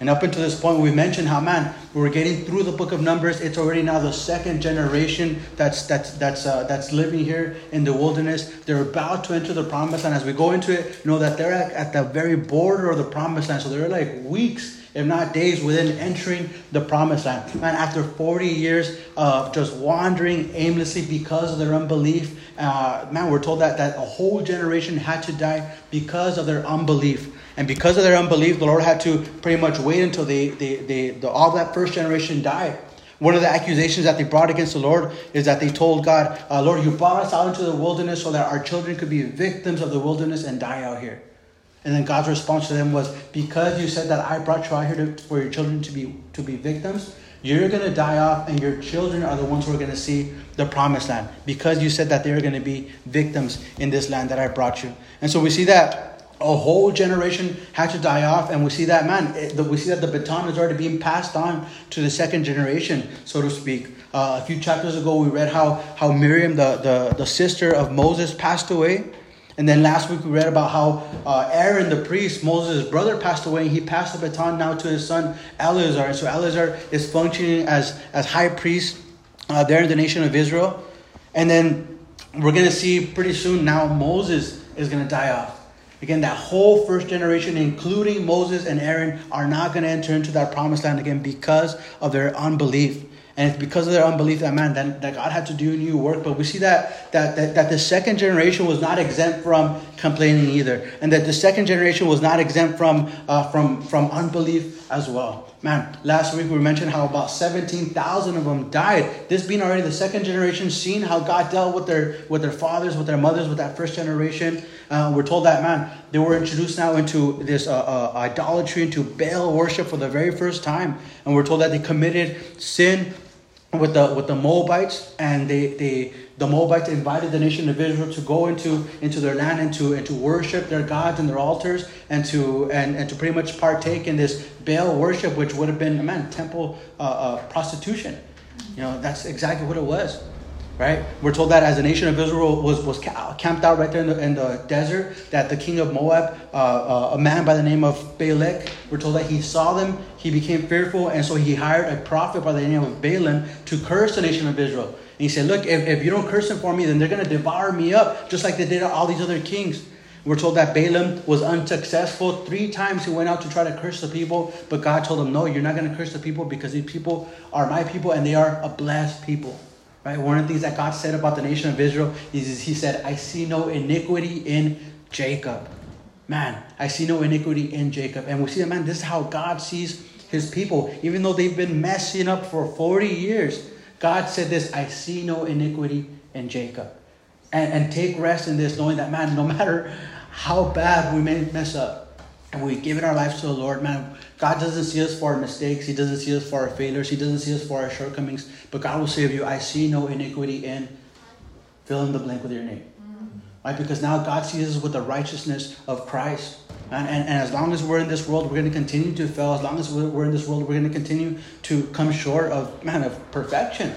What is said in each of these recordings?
And up until this point, we mentioned how man we're getting through the book of Numbers. It's already now the second generation that's that's that's uh, that's living here in the wilderness. They're about to enter the promised land. As we go into it, know that they're at, at the very border of the promised land. So they're like weeks, if not days, within entering the promised land. Man, after 40 years of just wandering aimlessly because of their unbelief, uh, man, we're told that that a whole generation had to die because of their unbelief. And because of their unbelief, the Lord had to pretty much wait until they, they, they, the, all that first generation died. One of the accusations that they brought against the Lord is that they told God, uh, Lord, you brought us out into the wilderness so that our children could be victims of the wilderness and die out here. And then God's response to them was, because you said that I brought you out here to, for your children to be, to be victims, you're going to die off and your children are the ones who are going to see the promised land because you said that they're going to be victims in this land that I brought you. And so we see that a whole generation had to die off and we see that man it, the, we see that the baton is already being passed on to the second generation so to speak. Uh, a few chapters ago we read how how miriam the, the, the sister of moses passed away. And then last week we read about how uh, aaron the priest moses' brother passed away and he passed the baton now to his son eleazar. And so eleazar is functioning as as high priest uh, there in the nation of israel. And then we're going to see pretty soon now moses is going to die off Again, that whole first generation, including Moses and Aaron, are not going to enter into that promised land again because of their unbelief. And it's because of their unbelief that man that, that God had to do new work. But we see that, that that that the second generation was not exempt from complaining either, and that the second generation was not exempt from uh, from from unbelief as well. Man, last week we mentioned how about seventeen thousand of them died. This being already the second generation, seeing how God dealt with their with their fathers, with their mothers, with that first generation. Uh, we're told that man they were introduced now into this uh, uh, idolatry, into Baal worship for the very first time, and we're told that they committed sin with the with the Moabites, and they they the Moabites invited the nation of Israel to go into into their land and to and to worship their gods and their altars and to and, and to pretty much partake in this Baal worship, which would have been man temple uh, uh, prostitution. You know that's exactly what it was right? We're told that as the nation of Israel was, was camped out right there in the, in the desert, that the king of Moab, uh, uh, a man by the name of Balak, we're told that he saw them, he became fearful, and so he hired a prophet by the name of Balaam to curse the nation of Israel. And he said, Look, if, if you don't curse them for me, then they're going to devour me up, just like they did all these other kings. We're told that Balaam was unsuccessful. Three times he went out to try to curse the people, but God told him, No, you're not going to curse the people because these people are my people and they are a blessed people. Right? One of the things that God said about the nation of Israel is He said, I see no iniquity in Jacob. Man, I see no iniquity in Jacob. And we see that, man, this is how God sees His people. Even though they've been messing up for 40 years, God said this I see no iniquity in Jacob. And, and take rest in this, knowing that, man, no matter how bad we may mess up, and we've given our lives to the Lord, man, God doesn't see us for our mistakes. He doesn't see us for our failures. He doesn't see us for our shortcomings. But God will save you. I see no iniquity in fill in the blank with your name. Mm-hmm. Right? Because now God sees us with the righteousness of Christ. And, and, and as long as we're in this world, we're going to continue to fail. As long as we're in this world, we're going to continue to come short of, man, of perfection.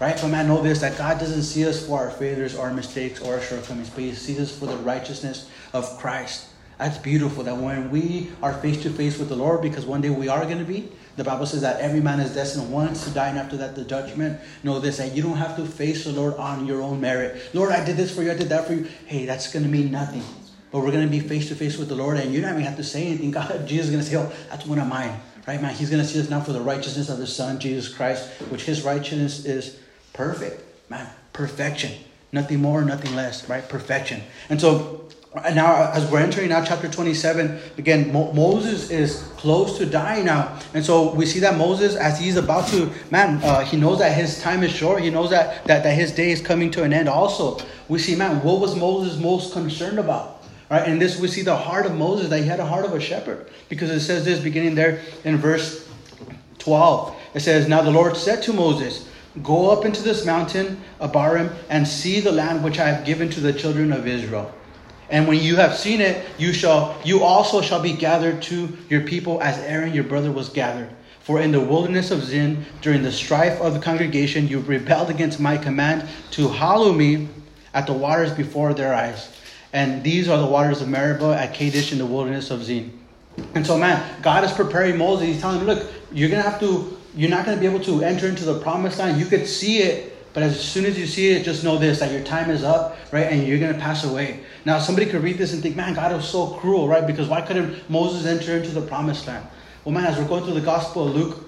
Right? But man, know this that God doesn't see us for our failures or our mistakes or our shortcomings, but He sees us for the righteousness of Christ. That's beautiful that when we are face to face with the Lord, because one day we are going to be, the Bible says that every man is destined once to die, and after that, the judgment. Know this that you don't have to face the Lord on your own merit. Lord, I did this for you, I did that for you. Hey, that's going to mean nothing. But we're going to be face to face with the Lord, and you're not even have to say anything. God, Jesus is going to say, Oh, that's one of mine. Right, man? He's going to see us now for the righteousness of the Son, Jesus Christ, which his righteousness is perfect. Man, perfection. Nothing more, nothing less, right? Perfection. And so now as we're entering now chapter 27 again Mo- moses is close to dying now. And so we see that moses as he's about to man uh, he knows that his time is short. He knows that, that that his day is coming to an end also. We see man what was moses most concerned about? Right? And this we see the heart of moses that he had a heart of a shepherd. Because it says this beginning there in verse 12 it says now the lord said to moses go up into this mountain abarim and see the land which i have given to the children of israel and when you have seen it, you shall you also shall be gathered to your people as Aaron your brother was gathered. For in the wilderness of Zin, during the strife of the congregation, you rebelled against my command to hallow me at the waters before their eyes. And these are the waters of Meribah at Kadesh in the wilderness of Zin. And so, man, God is preparing Moses. He's telling him, look, you're to have to, you're not to be able to enter into the promised land. You could see it, but as soon as you see it, just know this that your time is up, right? And you're going to pass away. Now, somebody could read this and think, man, God was so cruel, right? Because why couldn't Moses enter into the promised land? Well, man, as we're going through the Gospel of Luke,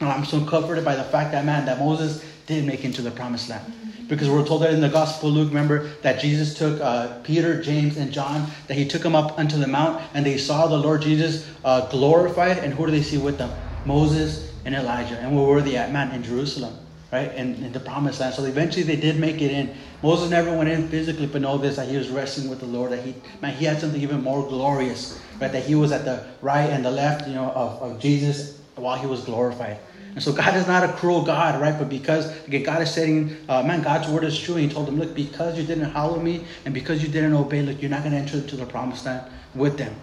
I'm so comforted by the fact that, man, that Moses did make into the promised land. Because we're told that in the Gospel of Luke, remember, that Jesus took uh, Peter, James, and John, that he took them up unto the mount, and they saw the Lord Jesus uh, glorified. And who do they see with them? Moses and Elijah. And where were they at? Man, in Jerusalem right? And in the promised land. So eventually they did make it in. Moses never went in physically, but know this that he was wrestling with the Lord, that he man, he had something even more glorious, right? That he was at the right and the left, you know, of, of Jesus while he was glorified. And so God is not a cruel God, right? But because again, God is saying, uh, man, God's word is true. And he told them, look, because you didn't follow me and because you didn't obey, look, you're not going to enter into the promised land with them,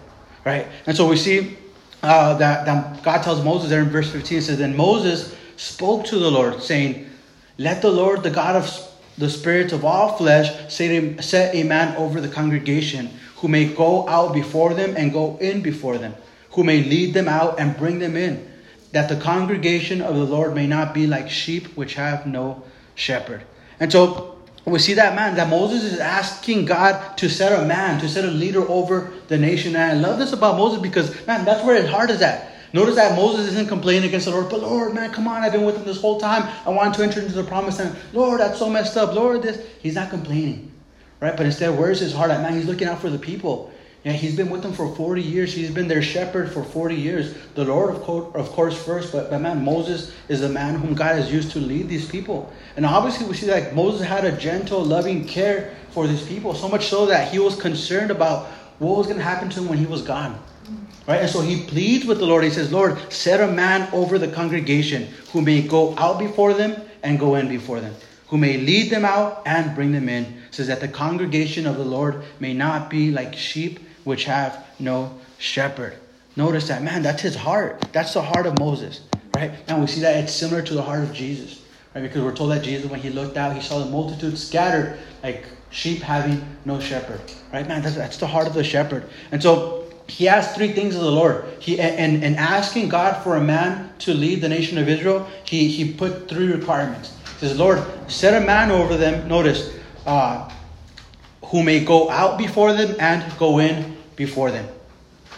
right? And so we see uh, that, that God tells Moses there in verse 15, it says, then Moses spoke to the Lord, saying, Let the Lord, the God of the spirits of all flesh, set a man over the congregation, who may go out before them and go in before them, who may lead them out and bring them in, that the congregation of the Lord may not be like sheep which have no shepherd. And so we see that man, that Moses is asking God to set a man, to set a leader over the nation. And I love this about Moses because, man, that's where his heart is at. Notice that Moses isn't complaining against the Lord, but Lord, man, come on, I've been with him this whole time. I want to enter into the promised land. Lord, that's so messed up. Lord, this. He's not complaining, right? But instead, where's his heart at? Man, he's looking out for the people. Yeah, he's been with them for 40 years. He's been their shepherd for 40 years. The Lord, of course, of course first, but, but man, Moses is the man whom God has used to lead these people. And obviously, we see that Moses had a gentle, loving care for these people, so much so that he was concerned about what was going to happen to him when he was gone. Right? And so he pleads with the Lord. He says, Lord, set a man over the congregation who may go out before them and go in before them, who may lead them out and bring them in, says that the congregation of the Lord may not be like sheep which have no shepherd. Notice that, man, that's his heart. That's the heart of Moses, right? And we see that it's similar to the heart of Jesus, right? Because we're told that Jesus, when he looked out, he saw the multitude scattered like sheep having no shepherd, right? Man, that's, that's the heart of the shepherd. And so he asked three things of the Lord. He and, and asking God for a man to lead the nation of Israel, he, he put three requirements. He says, Lord, set a man over them, notice, uh, who may go out before them and go in before them.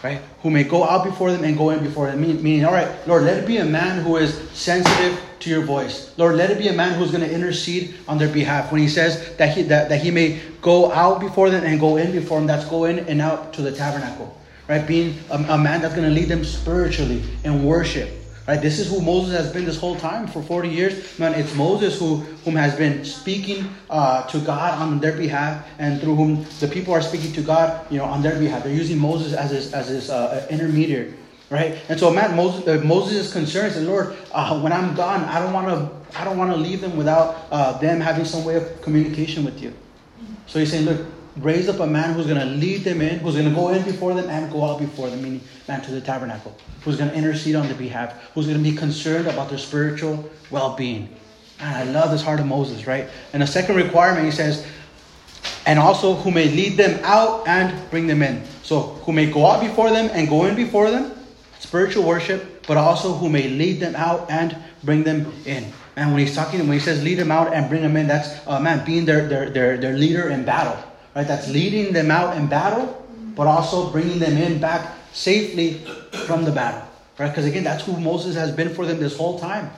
Right? Who may go out before them and go in before them. Meaning, meaning, all right, Lord, let it be a man who is sensitive to your voice. Lord, let it be a man who's going to intercede on their behalf. When he says that he that, that he may go out before them and go in before them, that's go in and out to the tabernacle right? Being a, a man that's going to lead them spiritually in worship, right? This is who Moses has been this whole time for 40 years. Man, it's Moses who whom has been speaking uh, to God on their behalf, and through whom the people are speaking to God, you know, on their behalf. They're using Moses as his as his uh, intermediary, right? And so, man, Moses, uh, Moses is concerned. Says, Lord, uh, when I'm gone, I don't want to I don't want to leave them without uh, them having some way of communication with you. So he's saying, look, raise up a man who's going to lead them in, who's going to go in before them and go out before them, meaning man to the tabernacle, who's going to intercede on their behalf, who's going to be concerned about their spiritual well being. And I love this heart of Moses, right? And the second requirement, he says, and also who may lead them out and bring them in. So who may go out before them and go in before them, spiritual worship, but also who may lead them out and bring them in. And when he's talking, when he says lead them out and bring them in, that's uh, man being their, their their their leader in battle right? That's leading them out in battle, but also bringing them in back safely from the battle, right? Because again, that's who Moses has been for them this whole time,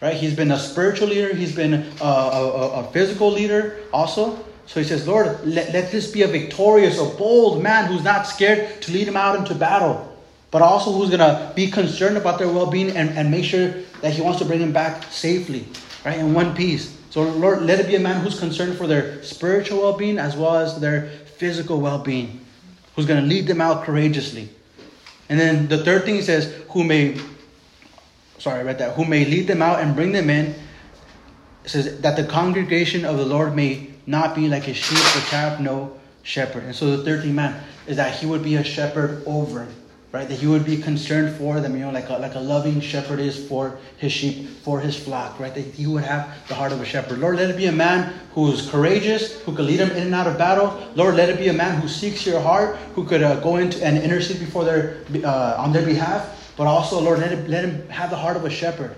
right? He's been a spiritual leader, he's been a, a, a physical leader also. So he says, Lord, let, let this be a victorious, a bold man who's not scared to lead them out into battle, but also who's going to be concerned about their well being and, and make sure that he wants to bring them back safely, right? In one piece. So, Lord, let it be a man who's concerned for their spiritual well being as well as their physical well being, who's going to lead them out courageously. And then the third thing he says, who may, sorry, I read that, who may lead them out and bring them in. It says that the congregation of the Lord may not be like a sheep which have no shepherd. And so the third thing, man, is that he would be a shepherd over right? That he would be concerned for them, you know, like a, like a loving shepherd is for his sheep, for his flock, right? That he would have the heart of a shepherd. Lord, let it be a man who is courageous, who could lead them in and out of battle. Lord, let it be a man who seeks your heart, who could uh, go into and intercede before their uh, on their behalf. But also, Lord, let, it, let him have the heart of a shepherd,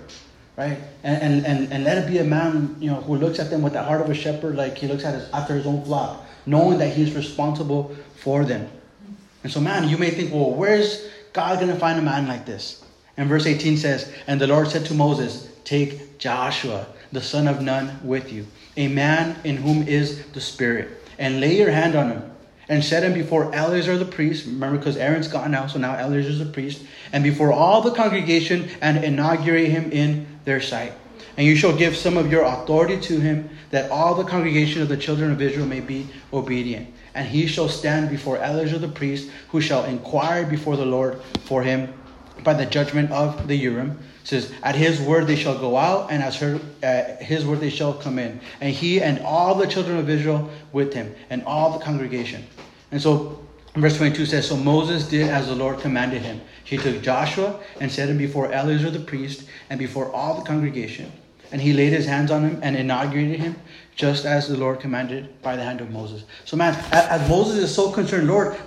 right? And, and, and, and let it be a man, you know, who looks at them with the heart of a shepherd, like he looks at his, after his own flock, knowing that he is responsible for them. And so, man, you may think, well, where's God going to find a man like this? And verse 18 says, And the Lord said to Moses, Take Joshua, the son of Nun, with you, a man in whom is the Spirit, and lay your hand on him, and set him before Eleazar the priest. Remember, because Aaron's gone now, so now Eleazar is the priest, and before all the congregation, and inaugurate him in their sight. And you shall give some of your authority to him, that all the congregation of the children of Israel may be obedient and he shall stand before Eleazar the priest, who shall inquire before the Lord for him by the judgment of the Urim. It says, At his word they shall go out, and as her, uh, his word they shall come in. And he and all the children of Israel with him, and all the congregation. And so, verse 22 says, So Moses did as the Lord commanded him. He took Joshua and set him before Eleazar the priest, and before all the congregation. And he laid his hands on him and inaugurated him, just as the Lord commanded by the hand of Moses. So, man, as Moses is so concerned, Lord,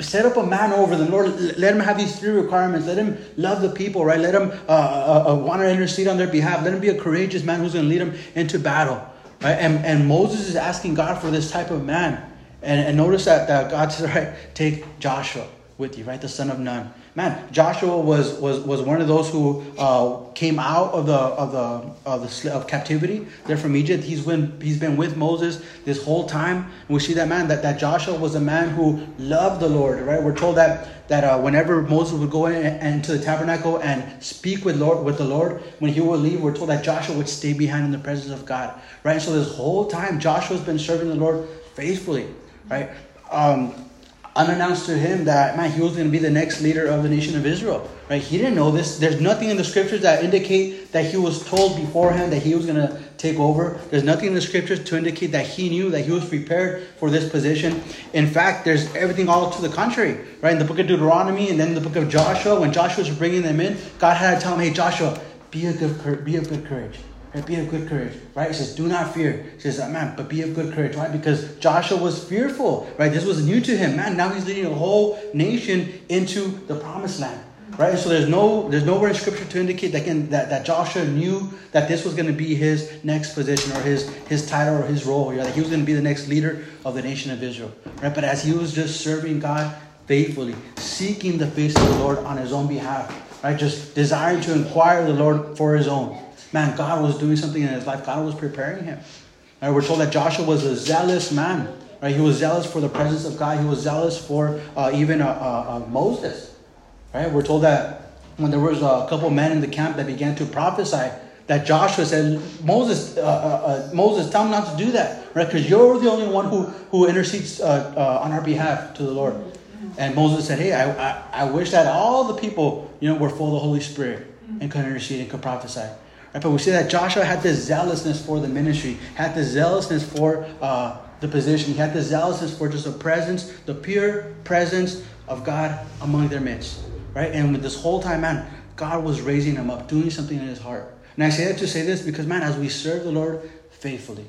set up a man over them. Lord, let him have these three requirements. Let him love the people, right? Let him uh, uh, uh, want to intercede on their behalf. Let him be a courageous man who's going to lead them into battle, right? And, and Moses is asking God for this type of man. And, and notice that, that God says, right, take Joshua with you, right? The son of Nun man, Joshua was was was one of those who uh, came out of the of the of the of captivity. They're from Egypt. He's been he's been with Moses this whole time. And we see that man that, that Joshua was a man who loved the Lord. Right? We're told that that uh, whenever Moses would go in, and into the tabernacle and speak with Lord with the Lord, when he would leave, we're told that Joshua would stay behind in the presence of God. Right? And so this whole time, Joshua's been serving the Lord faithfully. Right? Um, unannounced to him that man he was going to be the next leader of the nation of Israel. Right? He didn't know this. There's nothing in the scriptures that indicate that he was told beforehand that he was going to take over. There's nothing in the scriptures to indicate that he knew that he was prepared for this position. In fact, there's everything all to the contrary. Right? In the book of Deuteronomy and then the book of Joshua, when Joshua was bringing them in, God had to tell him, "Hey, Joshua, be a good be of good courage." Right? Be of good courage, right? He says, do not fear. He says, uh, man, but be of good courage, right? Because Joshua was fearful, right? This was new to him. Man, now he's leading a whole nation into the promised land. Right? So there's no there's nowhere in scripture to indicate that, again, that, that Joshua knew that this was going to be his next position or his his title or his role. That he was going to be the next leader of the nation of Israel. Right? But as he was just serving God faithfully, seeking the face of the Lord on his own behalf, right? Just desiring to inquire the Lord for his own Man, God was doing something in his life. God was preparing him. And we're told that Joshua was a zealous man. Right? He was zealous for the presence of God. He was zealous for uh, even uh, uh, uh, Moses. Right? We're told that when there was a couple men in the camp that began to prophesy, that Joshua said, Moses, uh, uh, Moses, tell him not to do that, right? Because you're the only one who, who intercedes on our behalf to the Lord. And Moses said, Hey, I, I, I wish that all the people, you know, were full of the Holy Spirit and could intercede and could prophesy. Right? But we see that Joshua had this zealousness for the ministry, had this zealousness for uh, the position, he had this zealousness for just the presence, the pure presence of God among their midst. Right? And with this whole time, man, God was raising him up, doing something in his heart. And I say that to say this because, man, as we serve the Lord faithfully,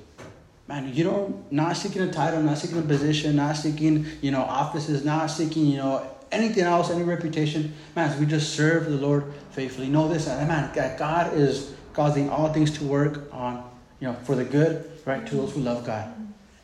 man, you don't not seeking a title, not seeking a position, not seeking, you know, offices, not seeking, you know, anything else, any reputation. Man, as we just serve the Lord faithfully, know this, man, God is causing all things to work on, you know, for the good, right, to those who love God.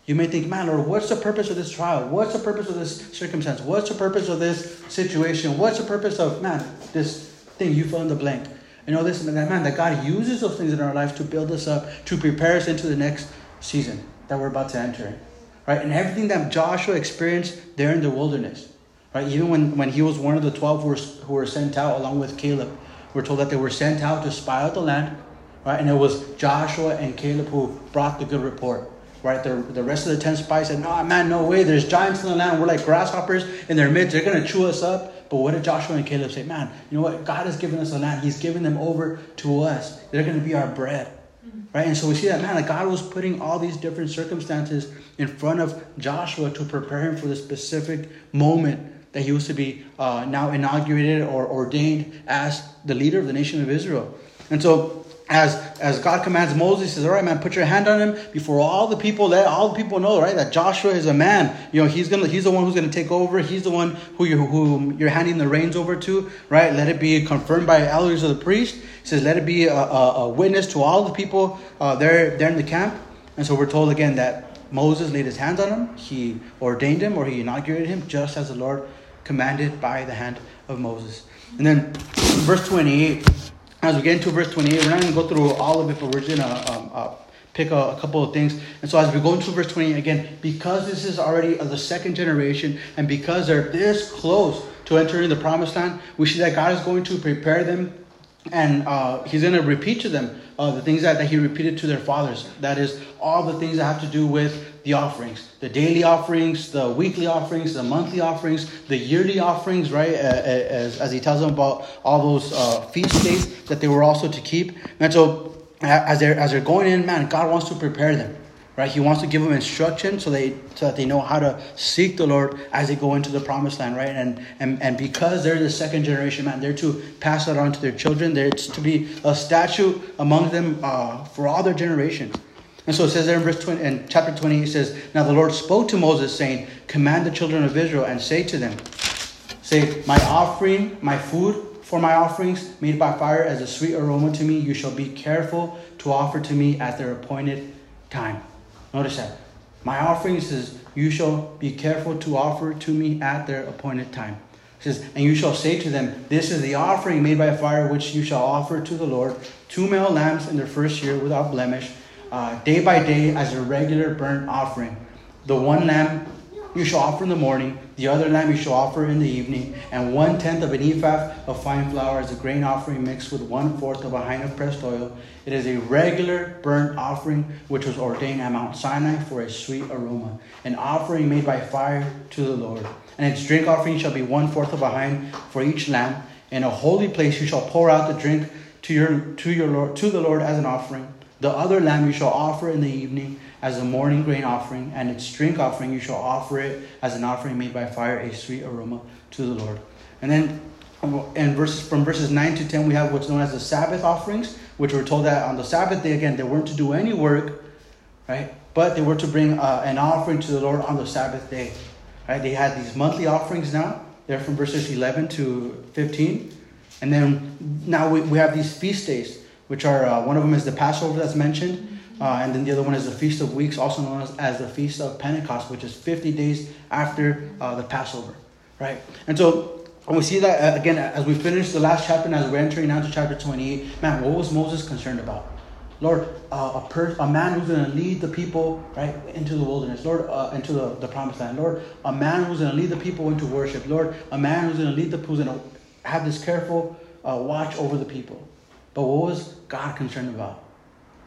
You may think, man, Lord, what's the purpose of this trial? What's the purpose of this circumstance? What's the purpose of this situation? What's the purpose of, man, this thing? You fill in the blank. You know, this, and that, man, that God uses those things in our life to build us up, to prepare us into the next season that we're about to enter. Right? And everything that Joshua experienced there in the wilderness. Right? Even when, when he was one of the 12 who were, who were sent out along with Caleb we're told that they were sent out to spy out the land, right? And it was Joshua and Caleb who brought the good report, right? The, the rest of the 10 spies said, No, man, no way. There's giants in the land. We're like grasshoppers in their midst. They're going to chew us up. But what did Joshua and Caleb say? Man, you know what? God has given us the land. He's given them over to us. They're going to be our bread. Mm-hmm. Right? And so we see that, man, like God was putting all these different circumstances in front of Joshua to prepare him for the specific moment that he was to be uh, now inaugurated or ordained as the leader of the nation of Israel. And so as as God commands Moses, he says, "All right, man, put your hand on him before all the people. Let all the people know, right, that Joshua is a man. You know, he's gonna he's the one who's gonna take over. He's the one who you who you're handing the reins over to, right? Let it be confirmed by elders of the priest. He says, let it be a, a, a witness to all the people uh, there there in the camp. And so we're told again that Moses laid his hands on him. He ordained him or he inaugurated him, just as the Lord commanded by the hand of Moses. And then verse twenty eight as we get into verse 28, we're not going to go through all of it, but we're just going to um, uh, pick a, a, couple of things. And so as we go into verse 28 again, because this is already of the second generation, and because they're this close to entering the promised land, we see that God is going to prepare them and uh, he's going to repeat to them uh, the things that, that he repeated to their fathers. That is, all the things that have to do with the offerings the daily offerings, the weekly offerings, the monthly offerings, the yearly offerings, right? As, as he tells them about all those uh, feast days that they were also to keep. And so, as they're, as they're going in, man, God wants to prepare them right? He wants to give them instruction so they so that they know how to seek the Lord as they go into the promised land, right? And and and because they're the second generation, man, they're to pass that on to their children. There's to be a statute among them uh, for all their generations. And so it says there in verse 20, in chapter 20, it says, Now the Lord spoke to Moses, saying, Command the children of Israel and say to them, Say, My offering, my food for my offerings made by fire as a sweet aroma to me, you shall be careful to offer to me at their appointed time. Notice that. My offering says, You shall be careful to offer to me at their appointed time. It says, And you shall say to them, This is the offering made by fire which you shall offer to the Lord, two male lambs in their first year without blemish, uh, day by day as a regular burnt offering. The one lamb you shall offer in the morning, the other lamb you shall offer in the evening, and one tenth of an ephah of fine flour as a grain offering mixed with one fourth of a hin of pressed oil. It is a regular burnt offering which was ordained at Mount Sinai for a sweet aroma, an offering made by fire to the Lord. And its drink offering shall be one fourth of a hin for each lamb. In a holy place you shall pour out the drink to your to your Lord to the Lord as an offering. The other lamb you shall offer in the evening as a morning grain offering, and its drink offering you shall offer it as an offering made by fire, a sweet aroma to the Lord. And then in verses from verses 9 to 10 we have what's known as the sabbath offerings which were told that on the sabbath day again they weren't to do any work right? But they were to bring uh, an offering to the lord on the sabbath day right? They had these monthly offerings now. They're from verses 11 to 15 and then now we, we have these feast days which are uh, one of them is the passover that's mentioned uh, and then the other one is the Feast of Weeks, also known as, as the Feast of Pentecost, which is 50 days after uh, the Passover, right? And so when we see that, uh, again, as we finish the last chapter and as we're entering now to chapter 28, man, what was Moses concerned about? Lord, uh, a, per- a man who's going to lead the people right into the wilderness, Lord, uh, into the, the promised land. Lord, a man who's going to lead the people into worship. Lord, a man who's going to lead the who's going to have this careful uh, watch over the people. But what was God concerned about?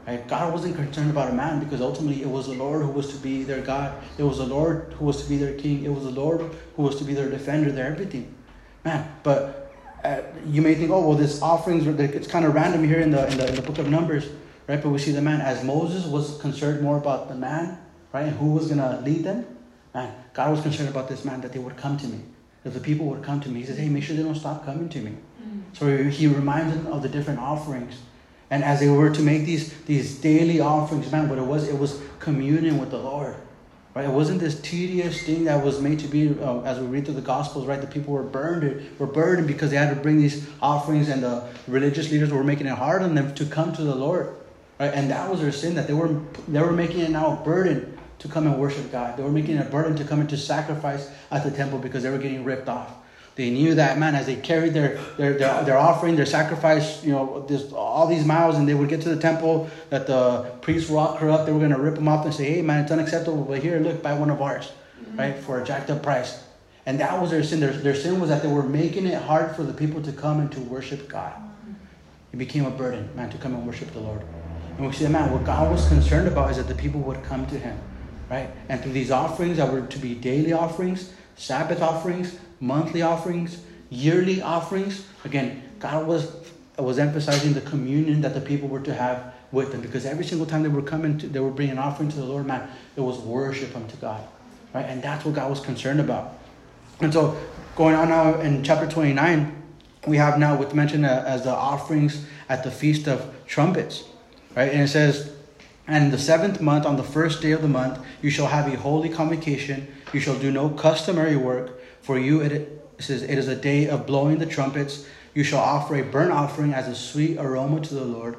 Right? God wasn't concerned about a man because ultimately it was the Lord who was to be their God. It was the Lord who was to be their king. It was the Lord who was to be their defender, their everything. Man, but uh, you may think, oh, well, this offerings, it's kind of random here in the, in the, in the book of Numbers, right? But we see the man, as Moses was concerned more about the man, right? And who was going to lead them. Man, God was concerned about this man that they would come to me. That the people would come to me. He says, hey, make sure they don't stop coming to me. Mm. So he reminds them of the different offerings and as they were to make these, these daily offerings, man, what it was, it was communion with the Lord. Right? It wasn't this tedious thing that was made to be, uh, as we read through the Gospels, right? The people were burned, were burdened because they had to bring these offerings, and the religious leaders were making it hard on them to come to the Lord, right? And that was their sin that they were they were making it now a burden to come and worship God. They were making it a burden to come and to sacrifice at the temple because they were getting ripped off. They knew that man as they carried their their, their, their offering, their sacrifice, you know, this all these miles, and they would get to the temple that the priests were all corrupt. They were gonna rip them off and say, "Hey, man, it's unacceptable." But here, look, buy one of ours, mm-hmm. right, for a jacked up price. And that was their sin. Their, their sin was that they were making it hard for the people to come and to worship God. It became a burden, man, to come and worship the Lord. And we see man, what God was concerned about is that the people would come to Him, right? And through these offerings that were to be daily offerings, Sabbath offerings, monthly offerings, yearly offerings. Again, God was was emphasizing the communion that the people were to have with them because every single time they were coming to, they were bringing an offering to the Lord, man, it was worship unto God, right? And that's what God was concerned about. And so going on now in chapter 29, we have now what's mentioned as the offerings at the Feast of Trumpets, right? And it says, and the seventh month, on the first day of the month, you shall have a holy convocation. You shall do no customary work. For you, it, says, it is a day of blowing the trumpets. You shall offer a burnt offering as a sweet aroma to the Lord.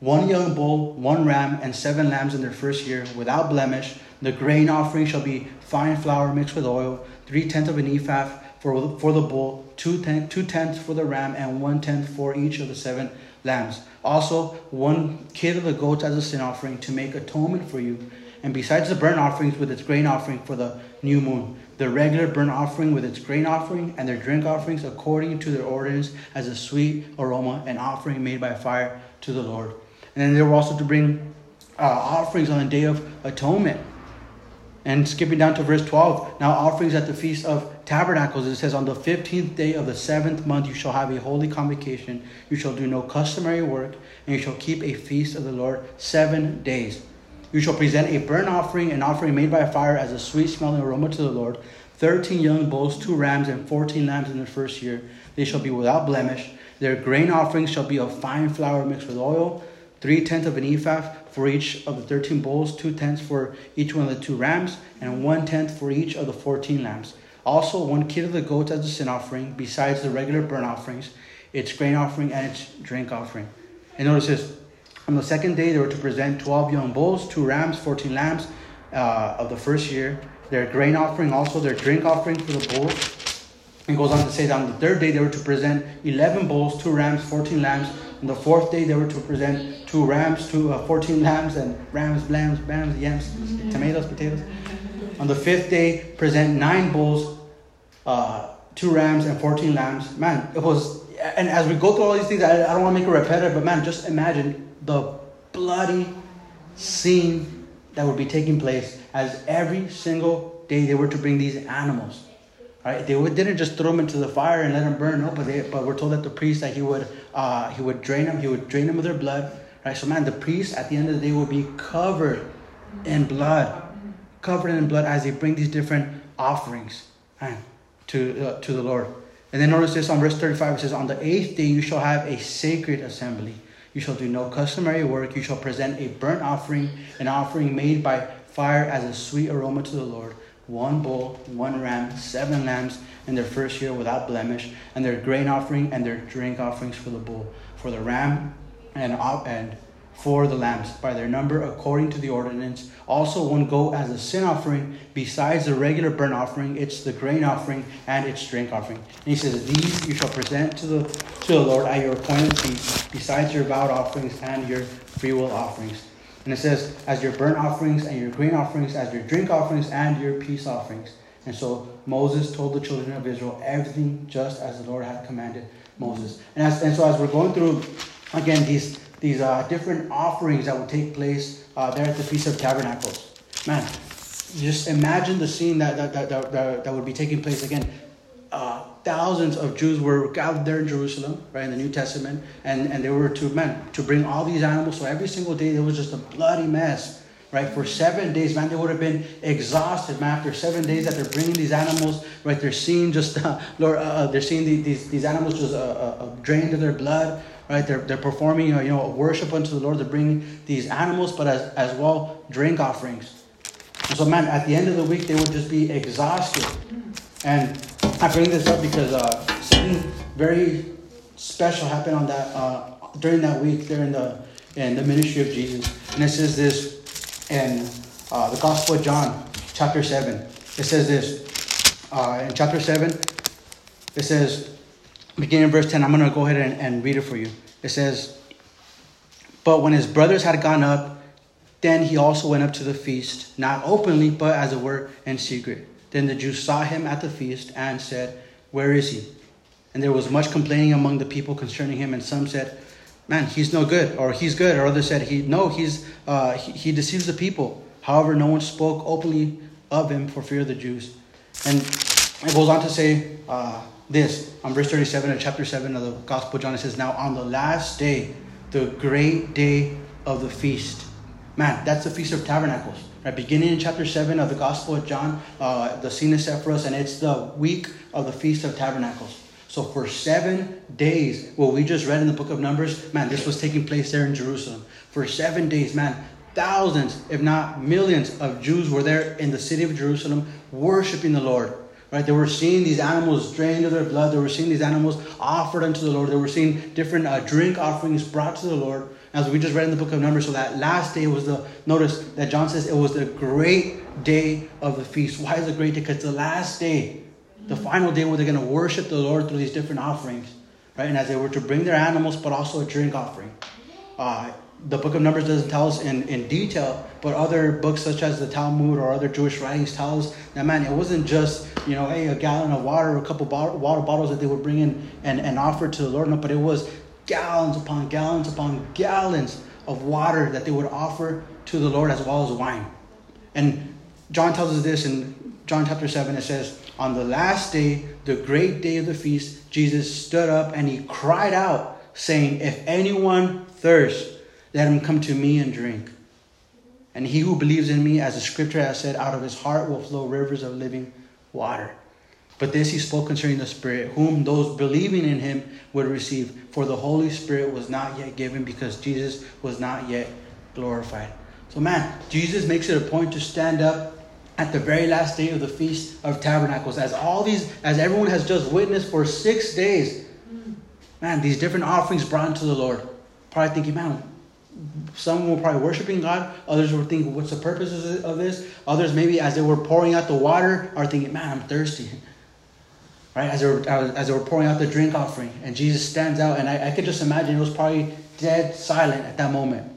One young bull, one ram, and seven lambs in their first year, without blemish. The grain offering shall be fine flour mixed with oil, three tenths of an ephah for, for the bull, two, ten, two tenths for the ram, and one tenth for each of the seven lambs. Also, one kid of the goats as a sin offering to make atonement for you. And besides the burnt offerings with its grain offering for the new moon, the regular burnt offering with its grain offering and their drink offerings according to their ordinance as a sweet aroma, an offering made by fire to the Lord. And then they were also to bring uh, offerings on the day of atonement. And skipping down to verse 12, now offerings at the Feast of Tabernacles, it says, On the 15th day of the seventh month you shall have a holy convocation. You shall do no customary work, and you shall keep a feast of the Lord seven days. You shall present a burnt offering, an offering made by fire as a sweet smelling aroma to the Lord. Thirteen young bulls, two rams, and fourteen lambs in the first year. They shall be without blemish. Their grain offerings shall be of fine flour mixed with oil three tenths of an ephah for each of the thirteen bulls, two tenths for each one of the two rams, and one tenth for each of the fourteen lambs. Also, one kid of the goats as a sin offering, besides the regular burnt offerings, its grain offering, and its drink offering. And notice this on the second day, they were to present 12 young bulls, two rams, 14 lambs uh, of the first year, their grain offering, also their drink offering for the bulls. And goes on to say that on the third day, they were to present 11 bulls, two rams, 14 lambs, on the fourth day, they were to present two rams, two uh, 14 lambs, and rams, lambs, rams, yams, mm-hmm. tomatoes, potatoes. On the fifth day, present nine bulls, uh, two rams, and 14 lambs. Man, it was, and as we go through all these things, I, I don't want to make it repetitive, but man, just imagine the bloody scene that would be taking place as every single day they were to bring these animals Right? They didn't just throw them into the fire and let them burn. No, but they, but we're told that the priest that he would uh, he would drain them. He would drain them of their blood. Right? So man, the priest at the end of the day will be covered in blood, covered in blood as they bring these different offerings, man, to uh, to the Lord. And then notice this on verse 35 it says, On the eighth day you shall have a sacred assembly. You shall do no customary work. You shall present a burnt offering, an offering made by fire as a sweet aroma to the Lord one bull, one ram, seven lambs in their first year without blemish, and their grain offering and their drink offerings for the bull, for the ram, and, and for the lambs by their number according to the ordinance. Also, one goat as a sin offering, besides the regular burnt offering, it's the grain offering and its drink offering. And he says, These you shall present to the, to the Lord at your appointed feast, besides your vowed offerings and your freewill offerings. And it says, as your burnt offerings and your grain offerings, as your drink offerings and your peace offerings. And so Moses told the children of Israel everything just as the Lord had commanded Moses. And, as, and so as we're going through, again, these, these uh, different offerings that would take place uh, there at the Feast of Tabernacles. Man, just imagine the scene that, that, that, that, that would be taking place again. Uh, thousands of Jews were gathered there in Jerusalem, right, in the New Testament, and, and they were to, man, to bring all these animals. So every single day there was just a bloody mess, right? For seven days, man, they would have been exhausted, man. After seven days that they're bringing these animals, right, they're seeing just, uh, Lord, uh, they're seeing the, these, these animals just uh, uh, uh, drained of their blood, right? They're, they're performing, you know, worship unto the Lord. They're bringing these animals, but as, as well, drink offerings. And so, man, at the end of the week, they would just be exhausted. And I bring this up because uh, something very special happened on that uh, during that week during the in the ministry of Jesus, and it says this in uh, the Gospel of John, chapter seven. It says this uh, in chapter seven. It says, beginning in verse ten. I'm going to go ahead and, and read it for you. It says, "But when his brothers had gone up, then he also went up to the feast, not openly, but as it were in secret." Then the Jews saw him at the feast and said, Where is he? And there was much complaining among the people concerning him, and some said, Man, he's no good, or he's good, or others said, he, No, he's, uh, he, he deceives the people. However, no one spoke openly of him for fear of the Jews. And it goes on to say uh, this on verse 37 of chapter 7 of the Gospel of John. It says, Now on the last day, the great day of the feast. Man, that's the Feast of Tabernacles. Right, beginning in chapter 7 of the Gospel of John, uh, the scene is set for us, and it's the week of the Feast of Tabernacles. So for seven days, what we just read in the book of Numbers, man, this was taking place there in Jerusalem. For seven days, man, thousands, if not millions, of Jews were there in the city of Jerusalem worshiping the Lord. Right? They were seeing these animals drained of their blood. They were seeing these animals offered unto the Lord. They were seeing different uh, drink offerings brought to the Lord. As we just read in the book of Numbers, so that last day was the, notice that John says it was the great day of the feast. Why is it great day? Because the last day, the final day where they're going to worship the Lord through these different offerings. Right? And as they were to bring their animals, but also a drink offering. Uh, the book of Numbers doesn't tell us in, in detail, but other books such as the Talmud or other Jewish writings tell us that man, it wasn't just you know, hey, a gallon of water a couple water bottles that they would bring in and, and offer to the Lord, no, but it was gallons upon gallons upon gallons of water that they would offer to the Lord as well as wine. And John tells us this in John chapter 7, it says, On the last day, the great day of the feast, Jesus stood up and he cried out, saying, If anyone thirsts, let him come to me and drink. And he who believes in me, as the scripture has said, out of his heart will flow rivers of living water. But this he spoke concerning the Spirit, whom those believing in him would receive. For the Holy Spirit was not yet given because Jesus was not yet glorified. So, man, Jesus makes it a point to stand up at the very last day of the Feast of Tabernacles, as all these, as everyone has just witnessed for six days. Man, these different offerings brought into the Lord. Probably thinking, man, some were probably worshiping God. Others were thinking, what's the purpose of this? Others, maybe as they were pouring out the water, are thinking, man, I'm thirsty. Right? As they were, as they were pouring out the drink offering. And Jesus stands out. And I, I could just imagine it was probably dead silent at that moment.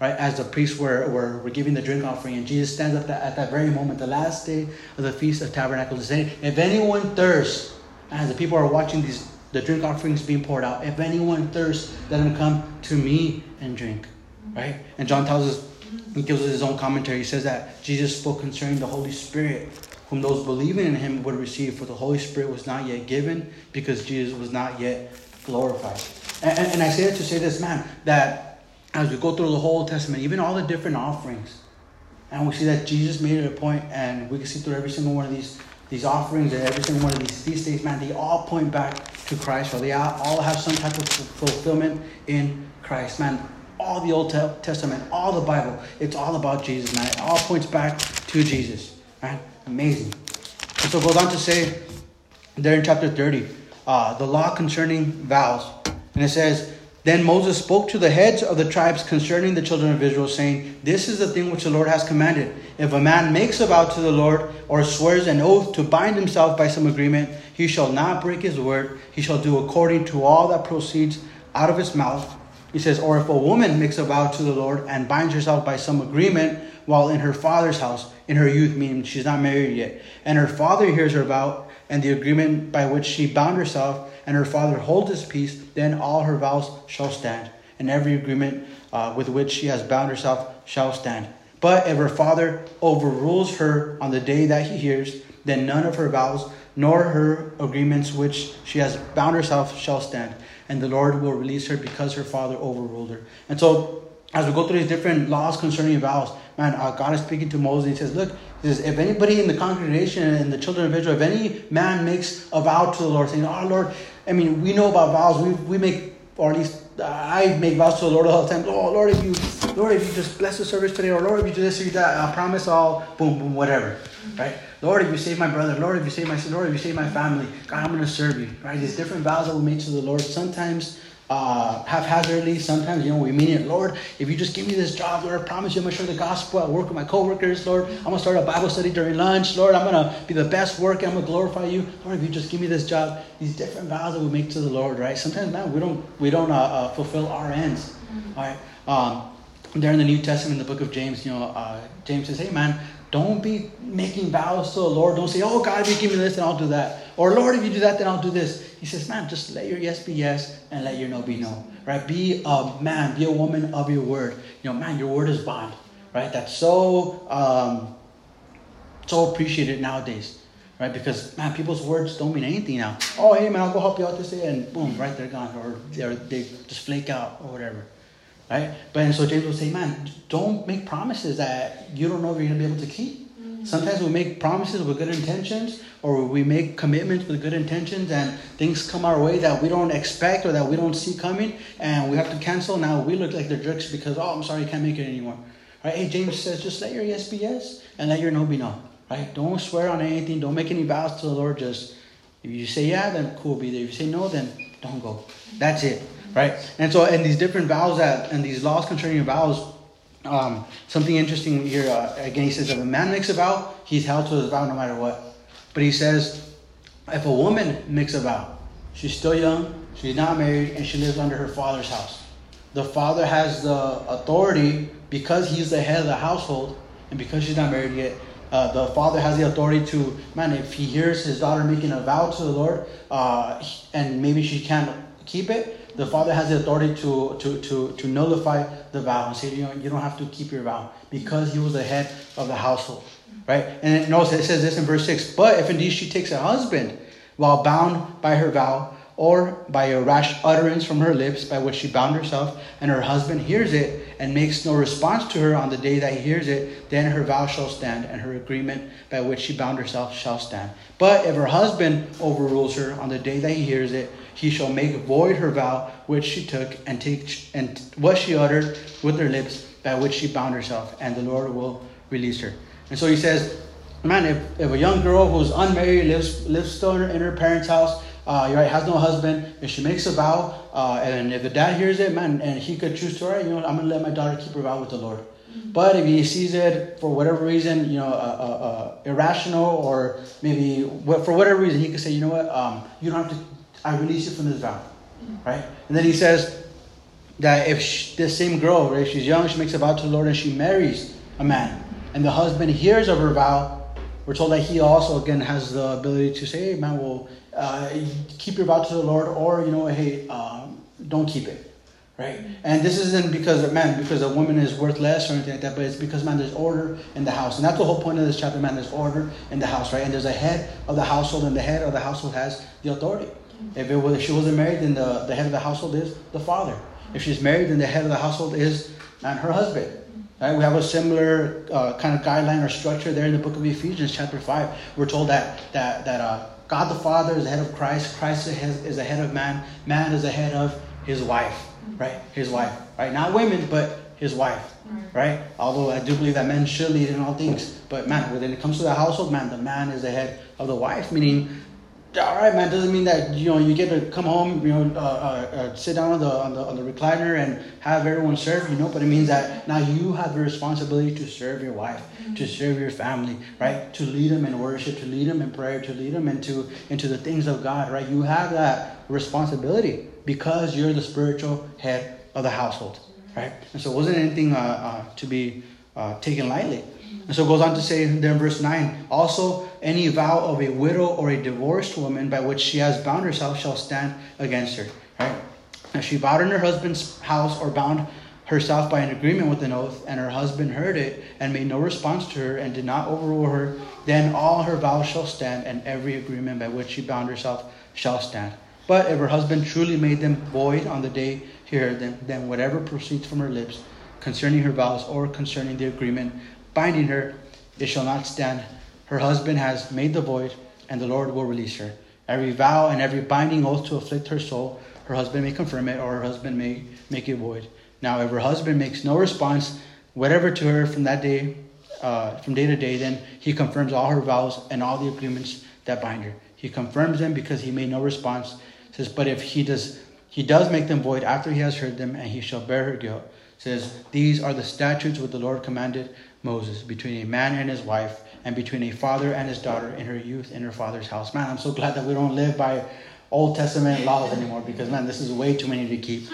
Right? As the priests were, were, were giving the drink offering. And Jesus stands up at that very moment, the last day of the Feast of Tabernacles, saying, if anyone thirsts, as the people are watching these the drink offerings being poured out, if anyone thirsts, let him come to me and drink right? And John tells us, he gives us his own commentary. He says that Jesus spoke concerning the Holy Spirit, whom those believing in him would receive, for the Holy Spirit was not yet given because Jesus was not yet glorified. And, and, and I say that to say this, man, that as we go through the whole Testament, even all the different offerings, and we see that Jesus made it a point, and we can see through every single one of these these offerings and every single one of these these days, man, they all point back to Christ, or they all have some type of fulfillment in Christ, man all the Old Testament, all the Bible, it's all about Jesus, man. It all points back to Jesus, man. Amazing. And so it goes on to say there in chapter 30, uh, the law concerning vows. And it says, Then Moses spoke to the heads of the tribes concerning the children of Israel, saying, This is the thing which the Lord has commanded. If a man makes a vow to the Lord or swears an oath to bind himself by some agreement, he shall not break his word. He shall do according to all that proceeds out of his mouth he says, Or if a woman makes a vow to the Lord and binds herself by some agreement while in her father's house in her youth, meaning she's not married yet, and her father hears her vow and the agreement by which she bound herself, and her father holds his peace, then all her vows shall stand, and every agreement uh, with which she has bound herself shall stand. But if her father overrules her on the day that he hears, then none of her vows nor her agreements which she has bound herself shall stand and the Lord will release her because her father overruled her. And so, as we go through these different laws concerning vows, man, uh, God is speaking to Moses. He says, Look, he says, if anybody in the congregation and the children of Israel, if any man makes a vow to the Lord, saying, Oh, Lord, I mean, we know about vows, we, we make, or at least I make vows to the Lord all the time. Oh, Lord, if you, Lord, if you just bless the service today, or Lord, if you do this or you that, I promise all, boom, boom, whatever, right? Lord, if you save my brother, Lord, if you save my Lord, if you save my family, God, I'm going to serve you. Right? These different vows that we make to the Lord. Sometimes uh, haphazardly, sometimes, you know, we mean it. Lord, if you just give me this job, Lord, I promise you I'm going to share the gospel. I work with my coworkers, Lord. I'm going to start a Bible study during lunch. Lord, I'm going to be the best worker. I'm going to glorify you. Lord, if you just give me this job. These different vows that we make to the Lord, right? Sometimes, man, we don't, we don't uh, uh, fulfill our ends, mm-hmm. right? Um, there in the New Testament, in the book of James, you know, uh, James says, hey, man, don't be making vows to the Lord. Don't say, oh, God, if you give me this, then I'll do that. Or, Lord, if you do that, then I'll do this. He says, man, just let your yes be yes and let your no be no. Right? Be a man, be a woman of your word. You know, man, your word is bond. Right? That's so, um, so appreciated nowadays. Right? Because, man, people's words don't mean anything now. Oh, hey, man, I'll go help you out this day. And boom, right, they're gone. Or they they just flake out or whatever. Right? But and so James will say, man, don't make promises that you don't know if you're gonna be able to keep. Mm-hmm. Sometimes we make promises with good intentions, or we make commitments with good intentions, and things come our way that we don't expect or that we don't see coming, and we have to cancel. Now we look like the jerks because, oh, I'm sorry, I can't make it anymore. Right? Hey, James says, just let your yes be yes, and let your no be no. Right? Don't swear on anything. Don't make any vows to the Lord. Just if you say yeah, then cool, be there. If you say no, then don't go. That's it. Right? And so, in these different vows that and these laws concerning your vows, um, something interesting here, uh, again, he says if a man makes a vow, he's held to his vow no matter what. But he says if a woman makes a vow, she's still young, she's not married, and she lives under her father's house. The father has the authority because he's the head of the household, and because she's not married yet. Uh, the father has the authority to, man, if he hears his daughter making a vow to the Lord, uh, and maybe she can't keep it, the father has the authority to, to, to, to nullify the vow and say, you know, you don't have to keep your vow because he was the head of the household, right? And it, notice it says this in verse 6 But if indeed she takes a husband while bound by her vow, or by a rash utterance from her lips by which she bound herself, and her husband hears it and makes no response to her on the day that he hears it, then her vow shall stand, and her agreement by which she bound herself shall stand. But if her husband overrules her on the day that he hears it, he shall make void her vow which she took and take and what she uttered with her lips by which she bound herself, and the Lord will release her. And so he says, man, if, if a young girl who's unmarried lives lives still in her, in her parents' house, uh, right, has no husband, if she makes a vow, uh, and if the dad hears it, man, and he could choose to, all right, you know, I'm gonna let my daughter keep her vow with the Lord. But if he sees it for whatever reason, you know, uh, uh, uh irrational or maybe for whatever reason, he could say, you know what, um, you don't have to I release you from this vow. Right? And then he says that if she, this same girl, right, if she's young, she makes a vow to the Lord and she marries a man, and the husband hears of her vow, we're told that he also, again, has the ability to say, hey, man, well, uh, keep your vow to the Lord, or, you know, hey, um, don't keep it. Right? And this isn't because of man, because a woman is worth less or anything like that, but it's because man, there's order in the house. And that's the whole point of this chapter, man, there's order in the house, right? And there's a head of the household, and the head of the household has the authority. If it was, if she wasn't married, then the, the head of the household is the father. If she's married, then the head of the household is not her husband. Right? We have a similar uh, kind of guideline or structure there in the book of Ephesians, chapter five. We're told that that that uh, God the Father is the head of Christ. Christ is the head of man. Man is the head of his wife. Right? His wife. Right? Not women, but his wife. Right? Although I do believe that men should lead in all things, but man, when it comes to the household, man, the man is the head of the wife, meaning all right, man. Doesn't mean that you know you get to come home, you know, uh, uh, uh, sit down on the, on the on the recliner and have everyone serve you know. But it means that now you have the responsibility to serve your wife, mm-hmm. to serve your family, right? To lead them in worship, to lead them in prayer, to lead them into into the things of God, right? You have that responsibility because you're the spiritual head of the household, right? And so it wasn't anything uh, uh, to be uh, taken lightly. And so it goes on to say there in verse 9 also, any vow of a widow or a divorced woman by which she has bound herself shall stand against her. Right? If she vowed in her husband's house or bound herself by an agreement with an oath, and her husband heard it and made no response to her and did not overrule her, then all her vows shall stand, and every agreement by which she bound herself shall stand. But if her husband truly made them void on the day he heard them, then whatever proceeds from her lips concerning her vows or concerning the agreement binding her, it shall not stand. Her husband has made the void, and the Lord will release her. Every vow and every binding oath to afflict her soul, her husband may confirm it, or her husband may make it void. Now, if her husband makes no response, whatever to her from that day, uh, from day to day, then he confirms all her vows and all the agreements that bind her. He confirms them because he made no response. says, but if he does, he does make them void after he has heard them, and he shall bear her guilt. says, these are the statutes which the Lord commanded Moses, between a man and his wife, and between a father and his daughter in her youth in her father's house. Man, I'm so glad that we don't live by Old Testament laws anymore because man, this is way too many to keep.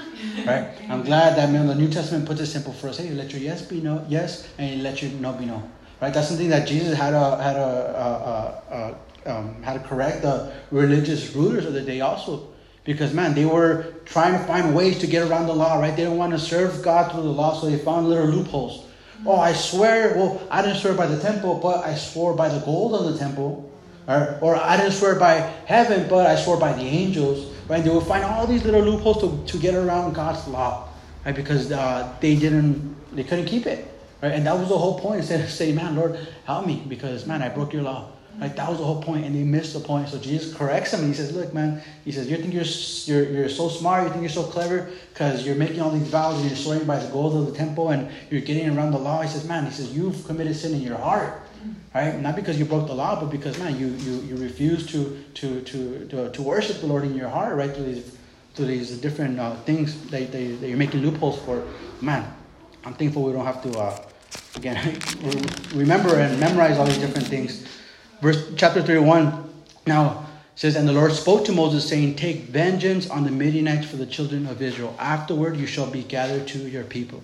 Right? I'm glad that man, the New Testament puts it simple for us. Hey, let your yes be no yes, and let your no be no. Right? That's something that Jesus had a had a, a, a, a um, had to correct the religious rulers of the day also. Because man, they were trying to find ways to get around the law, right? They didn't want to serve God through the law, so they found little loopholes. Oh, I swear, well, I didn't swear by the temple, but I swore by the gold of the temple. Or, or I didn't swear by heaven, but I swore by the angels. Right? They would find all these little loopholes to, to get around God's law. right? Because uh, they didn't, they couldn't keep it, right? And that was the whole point. Instead of saying, "Man, Lord, help me," because man, I broke your law. Right, that was the whole point, and they missed the point. So Jesus corrects them, and he says, "Look, man," he says, "You think you're you're, you're so smart? You think you're so clever because you're making all these vows and you're swearing by the gold of the temple and you're getting around the law." He says, "Man," he says, "You've committed sin in your heart, right? Not because you broke the law, but because man, you you, you refuse to, to to to to worship the Lord in your heart, right? Through these through these different uh, things that, that, that you're making loopholes for. Man, I'm thankful we don't have to uh, again remember and memorize all these different things." Verse chapter 31 now says and the lord spoke to moses saying take vengeance on the midianites for the children of israel. Afterward you shall be gathered to your people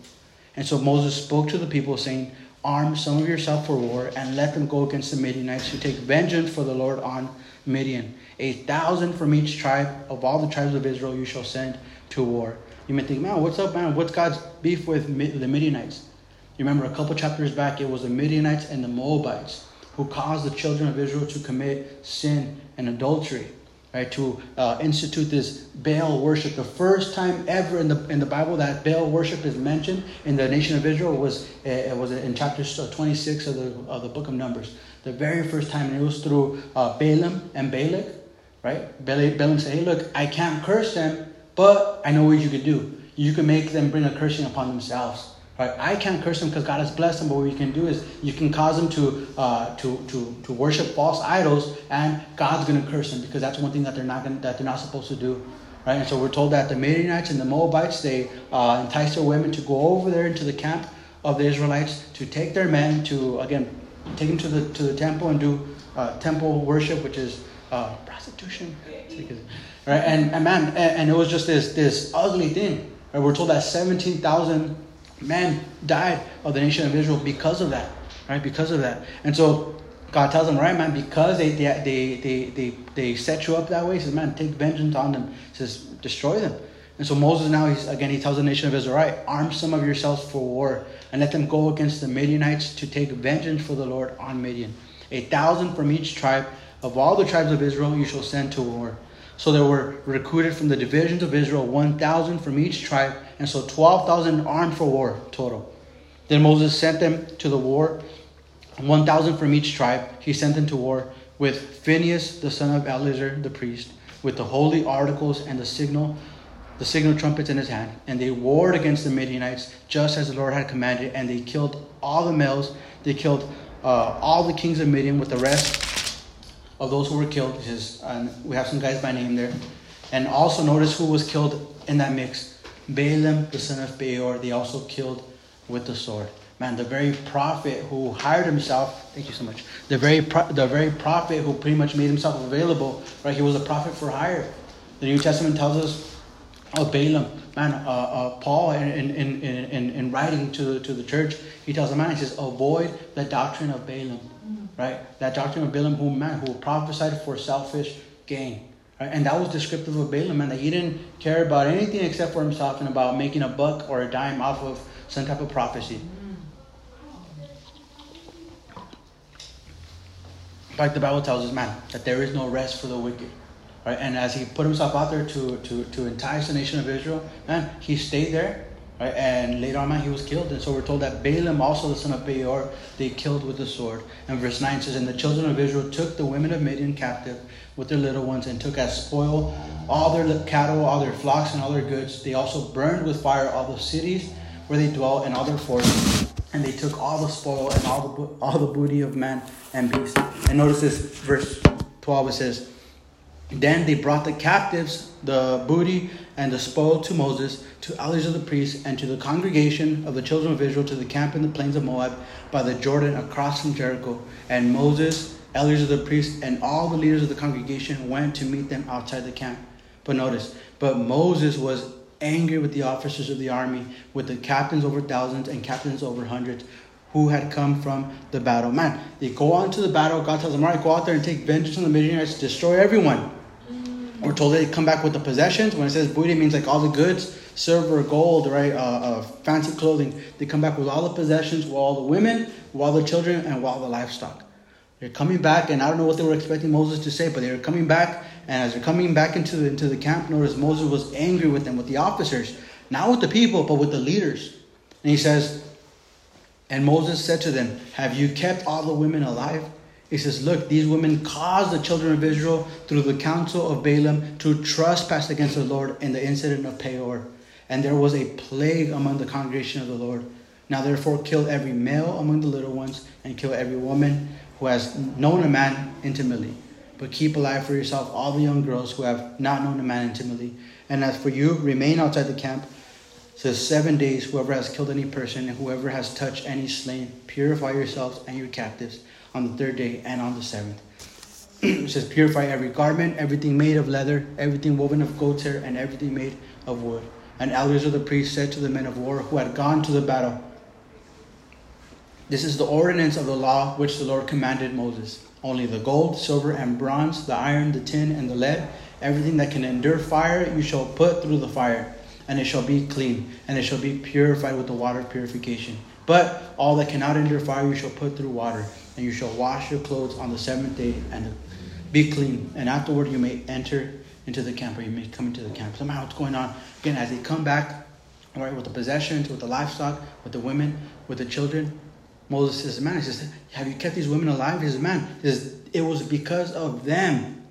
and so moses spoke to the people saying arm some of yourself for war and let them go against the midianites who take vengeance for the lord on midian. A thousand from each tribe of all the tribes of israel you shall send to war. You may think man what's up man? What's god's beef with the midianites? You remember a couple chapters back it was the midianites and the moabites who caused the children of Israel to commit sin and adultery, right? To uh, institute this Baal worship. The first time ever in the in the Bible that Baal worship is mentioned in the nation of Israel was uh, was in chapter 26 of the of the book of Numbers. The very first time, and it was through uh, Balaam and Balak, right? Balaam said, "Hey, look, I can't curse them, but I know what you could do. You can make them bring a cursing upon themselves." Right? I can't curse them because God has blessed them, but what you can do is you can cause them to, uh, to, to, to worship false idols, and God's going to curse them because that's one thing that they're not gonna, that they're not supposed to do. Right? And so we're told that the Midianites and the Moabites they uh, entice their women to go over there into the camp of the Israelites to take their men to again take them to the to the temple and do uh, temple worship, which is uh, prostitution. Right? And, and man, and, and, it was just this this ugly thing. Right? We're told that seventeen thousand man died of the nation of Israel because of that, right? Because of that. And so God tells them, right, man, because they they they they they, they set you up that way, he says, man, take vengeance on them. He says, destroy them. And so Moses now, he's, again, he tells the nation of Israel, right, arm some of yourselves for war and let them go against the Midianites to take vengeance for the Lord on Midian. A thousand from each tribe of all the tribes of Israel you shall send to war. So there were recruited from the divisions of Israel 1,000 from each tribe, and so 12,000 armed for war total. Then Moses sent them to the war, 1,000 from each tribe. He sent them to war with Phinehas, the son of Eleazar, the priest, with the holy articles and the signal, the signal trumpets in his hand. And they warred against the Midianites, just as the Lord had commanded, and they killed all the males. They killed uh, all the kings of Midian with the rest of those who were killed. And we have some guys by name there. And also notice who was killed in that mix. Balaam, the son of Beor, they also killed with the sword. Man, the very prophet who hired himself, thank you so much. The very pro- the very prophet who pretty much made himself available, right? He was a prophet for hire. The New Testament tells us of Balaam. Man, uh, uh, Paul in, in, in, in, writing to, to the church, he tells the man, he says, avoid the doctrine of Balaam right? That doctrine of Balaam, who man who prophesied for selfish gain. Right? And that was descriptive of Balaam, man, that he didn't care about anything except for himself and about making a buck or a dime off of some type of prophecy. Like the Bible tells us, man, that there is no rest for the wicked. Right? And as he put himself out there to, to, to entice the nation of Israel, man, he stayed there Right? And later on, man, he was killed. And so we're told that Balaam, also the son of Beor, they killed with the sword. And verse 9 says, And the children of Israel took the women of Midian captive with their little ones and took as spoil all their cattle, all their flocks, and all their goods. They also burned with fire all the cities where they dwelt and all their forts. And they took all the spoil and all the, all the booty of man and beast. And notice this, verse 12, it says, then they brought the captives, the booty, and the spoil to Moses, to Eleazar the priests, and to the congregation of the children of Israel to the camp in the plains of Moab by the Jordan across from Jericho. And Moses, Eleazar the priests, and all the leaders of the congregation went to meet them outside the camp. But notice, but Moses was angry with the officers of the army, with the captains over thousands and captains over hundreds, who had come from the battle. Man, they go on to the battle. God tells them, all right, go out there and take vengeance on the Midianites, destroy everyone. We're told they come back with the possessions. When it says booty, means like all the goods, silver, gold, right, uh, uh, fancy clothing. They come back with all the possessions, with all the women, with all the children, and with all the livestock. They're coming back, and I don't know what they were expecting Moses to say, but they were coming back, and as they're coming back into the, into the camp, notice Moses was angry with them, with the officers. not with the people, but with the leaders. And he says, And Moses said to them, Have you kept all the women alive? He says, Look, these women caused the children of Israel through the counsel of Balaam to trespass against the Lord in the incident of Peor. And there was a plague among the congregation of the Lord. Now therefore kill every male among the little ones, and kill every woman who has known a man intimately. But keep alive for yourself all the young girls who have not known a man intimately. And as for you, remain outside the camp. Says seven days, whoever has killed any person and whoever has touched any slain, purify yourselves and your captives on the third day and on the seventh. it says, Purify every garment, everything made of leather, everything woven of goat's hair, and everything made of wood. And Eleazar the priests said to the men of war who had gone to the battle, This is the ordinance of the law which the Lord commanded Moses. Only the gold, silver, and bronze, the iron, the tin, and the lead, everything that can endure fire, you shall put through the fire, and it shall be clean, and it shall be purified with the water of purification. But all that cannot endure fire, you shall put through water and you shall wash your clothes on the seventh day and be clean. And afterward you may enter into the camp, or you may come into the camp. Somehow what's going on. Again, as they come back, all right, with the possessions, with the livestock, with the women, with the children, Moses says, Man, he says, Have you kept these women alive? He says, Man, he says, it was because of them.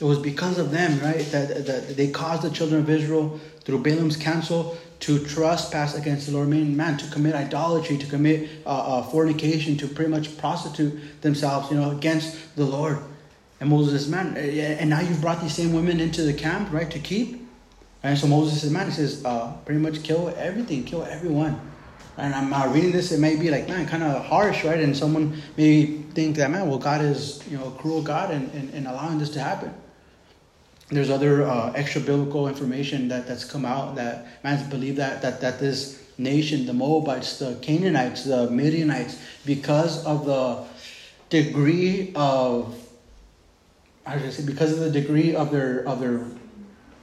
It was because of them, right? That, that they caused the children of Israel through Balaam's counsel to trespass against the Lord, meaning man to commit idolatry, to commit uh, uh, fornication, to pretty much prostitute themselves, you know, against the Lord. And Moses says, man, eh, and now you've brought these same women into the camp, right, to keep. And so Moses says, man, he says, uh, pretty much kill everything, kill everyone. And I'm uh, reading this, it may be like, man, kind of harsh, right? And someone may think that, man, well, God is, you know, a cruel God and, in, in allowing this to happen. There's other uh, extra biblical information that, that's come out that man believe that, that that this nation, the Moabites, the Canaanites, the Midianites, because of the degree of I should I say because of the degree of their of their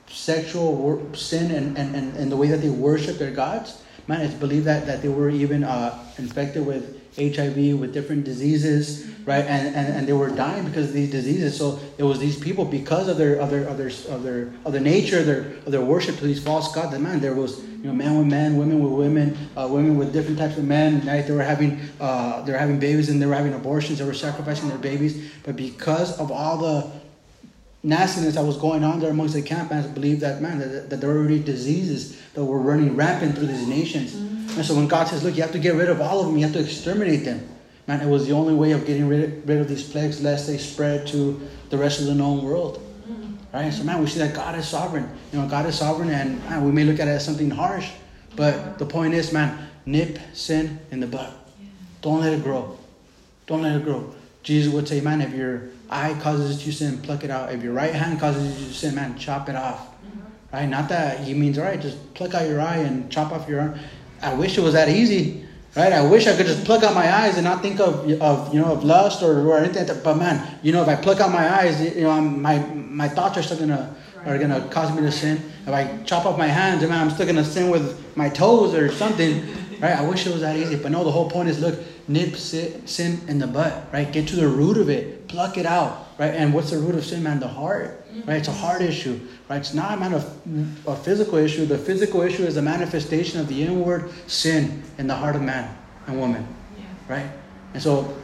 sexual sin and, and, and, and the way that they worship their gods, man, it's believed that, that they were even uh, infected with HIV, with different diseases, right? And, and, and they were dying because of these diseases. So it was these people because of their of their of their of their of their nature, their of their worship to these false gods. That man, there was you know man with men, women with women, uh, women with different types of men. Right? They were having uh, they were having babies and they were having abortions. They were sacrificing their babies. But because of all the nastiness that was going on there amongst the camp, man, believed that man that, that there were already diseases that were running rampant through these nations. Mm-hmm. And so when God says, "Look, you have to get rid of all of them. You have to exterminate them." Man, it was the only way of getting rid, rid of these plagues, lest they spread to the rest of the known world. Mm-hmm. Right? So, man, we see that God is sovereign. You know, God is sovereign, and man, we may look at it as something harsh, but the point is, man, nip sin in the bud. Don't let it grow. Don't let it grow. Jesus would say, man, if your eye causes you to sin, pluck it out. If your right hand causes you to sin, man, chop it off. Right? Not that he means, all right, just pluck out your eye and chop off your arm. I wish it was that easy. Right? I wish I could just pluck out my eyes and not think of, of you know of lust or, or anything. Like but man, you know, if I pluck out my eyes, you know, I'm, my my thoughts are still gonna are gonna cause me to sin. If I chop off my hands, man, I'm still gonna sin with my toes or something. Right? I wish it was that easy, but no. The whole point is, look, nip sin in the butt. Right? Get to the root of it. Pluck it out. Right? And what's the root of sin, man? The heart. Right? It's a mm-hmm. heart issue. Right? It's not a man of a physical issue. The physical issue is a manifestation of the inward sin in the heart of man and woman. Yeah. Right? And so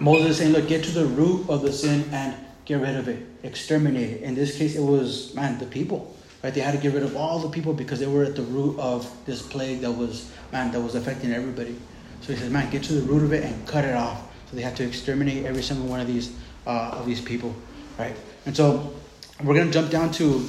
Moses is saying, look, get to the root of the sin and get rid of it, exterminate it. In this case, it was, man, the people. Right? They had to get rid of all the people because they were at the root of this plague that was, man, that was affecting everybody. So he says, man, get to the root of it and cut it off. So they had to exterminate every single one of these uh, of these people, right? And so we're going to jump down to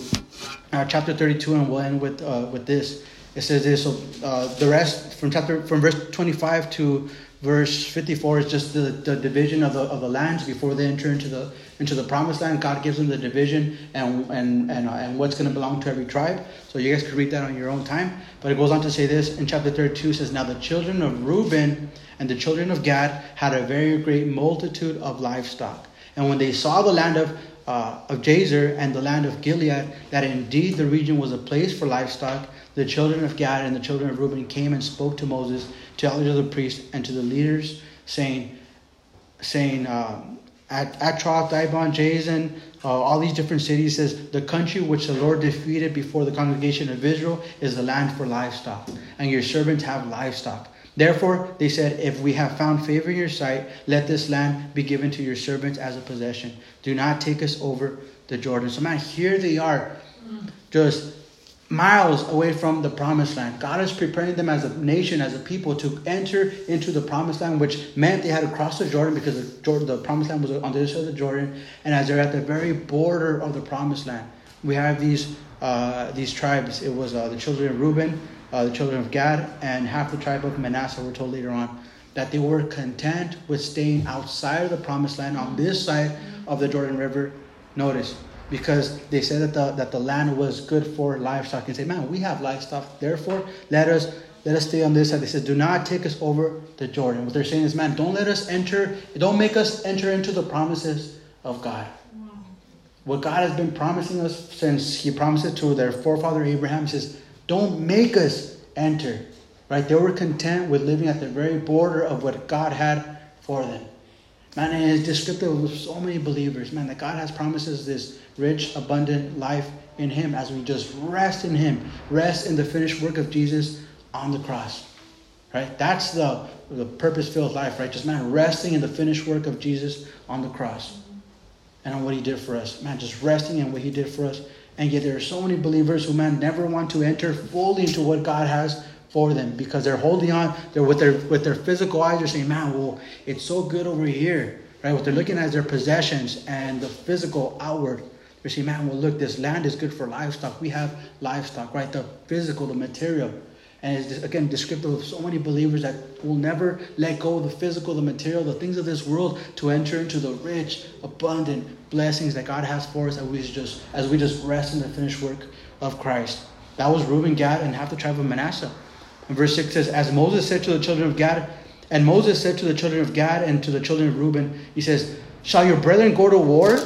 uh, chapter 32 and we'll end with, uh, with this. It says this, so uh, the rest from chapter, from verse 25 to verse 54 is just the, the division of the, of the lands before they enter into the, into the promised land. God gives them the division and, and, and, uh, and what's going to belong to every tribe. So you guys can read that on your own time. But it goes on to say this in chapter 32 says, Now the children of Reuben and the children of Gad had a very great multitude of livestock. And when they saw the land of uh, of Jazer and the land of Gilead, that indeed the region was a place for livestock, the children of Gad and the children of Reuben came and spoke to Moses, to of the priests, and to the leaders, saying, saying, uh, Ataroth, Dibon, Jazer, uh, all these different cities says the country which the Lord defeated before the congregation of Israel is the land for livestock, and your servants have livestock. Therefore, they said, If we have found favor in your sight, let this land be given to your servants as a possession. Do not take us over the Jordan. So, man, here they are, just miles away from the promised land. God is preparing them as a nation, as a people, to enter into the promised land, which meant they had to cross the Jordan because the, Jordan, the promised land was on the other side of the Jordan. And as they're at the very border of the promised land, we have these uh, these tribes. It was uh, the children of Reuben, uh, the children of Gad, and half the tribe of Manasseh. We're told later on that they were content with staying outside of the promised land on this side of the Jordan River. Notice because they said that the, that the land was good for livestock and say, man, we have livestock, therefore let us let us stay on this side. They said, do not take us over the Jordan. What they're saying is, man, don't let us enter, don't make us enter into the promises of God. Wow. What God has been promising us since He promised it to their forefather Abraham says, don't make us enter. Right? They were content with living at the very border of what God had for them. Man, and it's descriptive of so many believers, man, that God has promises this rich, abundant life in Him as we just rest in Him, rest in the finished work of Jesus on the cross. Right? That's the, the purpose filled life, right? Just, man, resting in the finished work of Jesus on the cross and on what He did for us. Man, just resting in what He did for us. And yet there are so many believers who, man, never want to enter fully into what God has for them because they're holding on. They're with their with their physical eyes. They're saying, "Man, well, it's so good over here." Right? What they're looking at is their possessions and the physical outward. They're saying, "Man, well, look, this land is good for livestock. We have livestock, right? The physical, the material." And it's again descriptive of so many believers that will never let go of the physical, the material, the things of this world to enter into the rich, abundant blessings that God has for us as we just as we just rest in the finished work of Christ. That was Reuben, Gad, and half the tribe of Manasseh. And verse 6 says, As Moses said to the children of Gad, and Moses said to the children of Gad and to the children of Reuben, he says, Shall your brethren go to war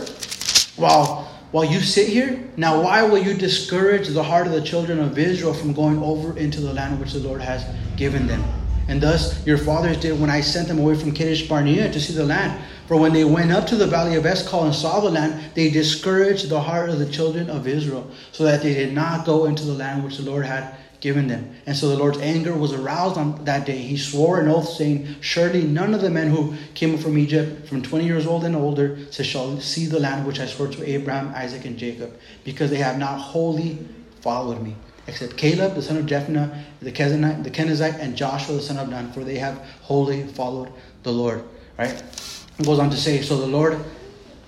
while, while you sit here? Now, why will you discourage the heart of the children of Israel from going over into the land which the Lord has given them? And thus your fathers did when I sent them away from Kadesh Barnea to see the land. For when they went up to the valley of Eshcol and saw the land, they discouraged the heart of the children of Israel, so that they did not go into the land which the Lord had given them. And so the Lord's anger was aroused on that day. He swore an oath, saying, Surely none of the men who came up from Egypt, from 20 years old and older, shall see the land which I swore to Abraham, Isaac, and Jacob, because they have not wholly followed me, except Caleb, the son of Jephunneh, the Kenizzite, and Joshua, the son of Nun, for they have wholly followed the Lord. Right? It goes on to say, So the Lord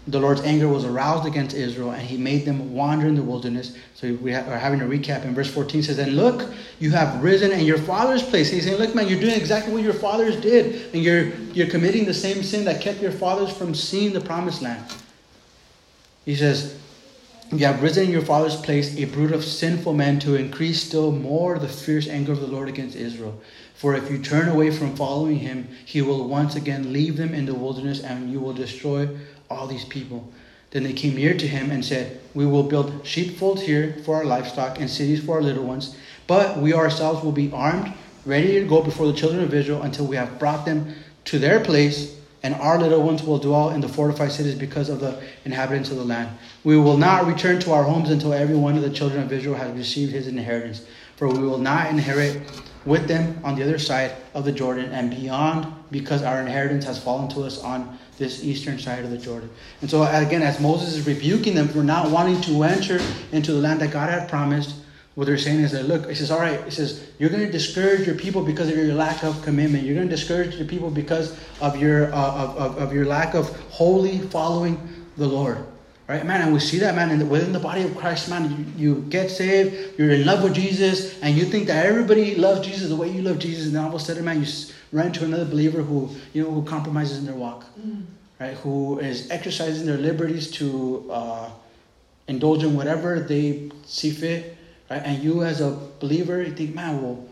the Lord's anger was aroused against Israel and he made them wander in the wilderness. So we are having a recap in verse 14 says, And look, you have risen in your father's place. He's saying, Look, man, you're doing exactly what your fathers did. And you're, you're committing the same sin that kept your fathers from seeing the promised land. He says, You have risen in your father's place, a brood of sinful men, to increase still more the fierce anger of the Lord against Israel. For if you turn away from following him, he will once again leave them in the wilderness and you will destroy all these people. Then they came near to him and said, We will build sheepfolds here for our livestock and cities for our little ones, but we ourselves will be armed, ready to go before the children of Israel until we have brought them to their place, and our little ones will dwell in the fortified cities because of the inhabitants of the land. We will not return to our homes until every one of the children of Israel has received his inheritance, for we will not inherit with them on the other side of the Jordan and beyond, because our inheritance has fallen to us on this eastern side of the Jordan. And so, again, as Moses is rebuking them for not wanting to enter into the land that God had promised, what they're saying is that, look, he says, all right, he says, you're going to discourage your people because of your lack of commitment. You're going to discourage your people because of your, uh, of, of, of your lack of wholly following the Lord. Right, man, and we see that, man, in the, within the body of Christ, man. You, you get saved, you're in love with Jesus, and you think that everybody loves Jesus the way you love Jesus, and then all of a sudden, man, you run into another believer who, you know, who compromises in their walk, mm. right? Who is exercising their liberties to uh, indulge in whatever they see fit, right? And you, as a believer, you think, man, well,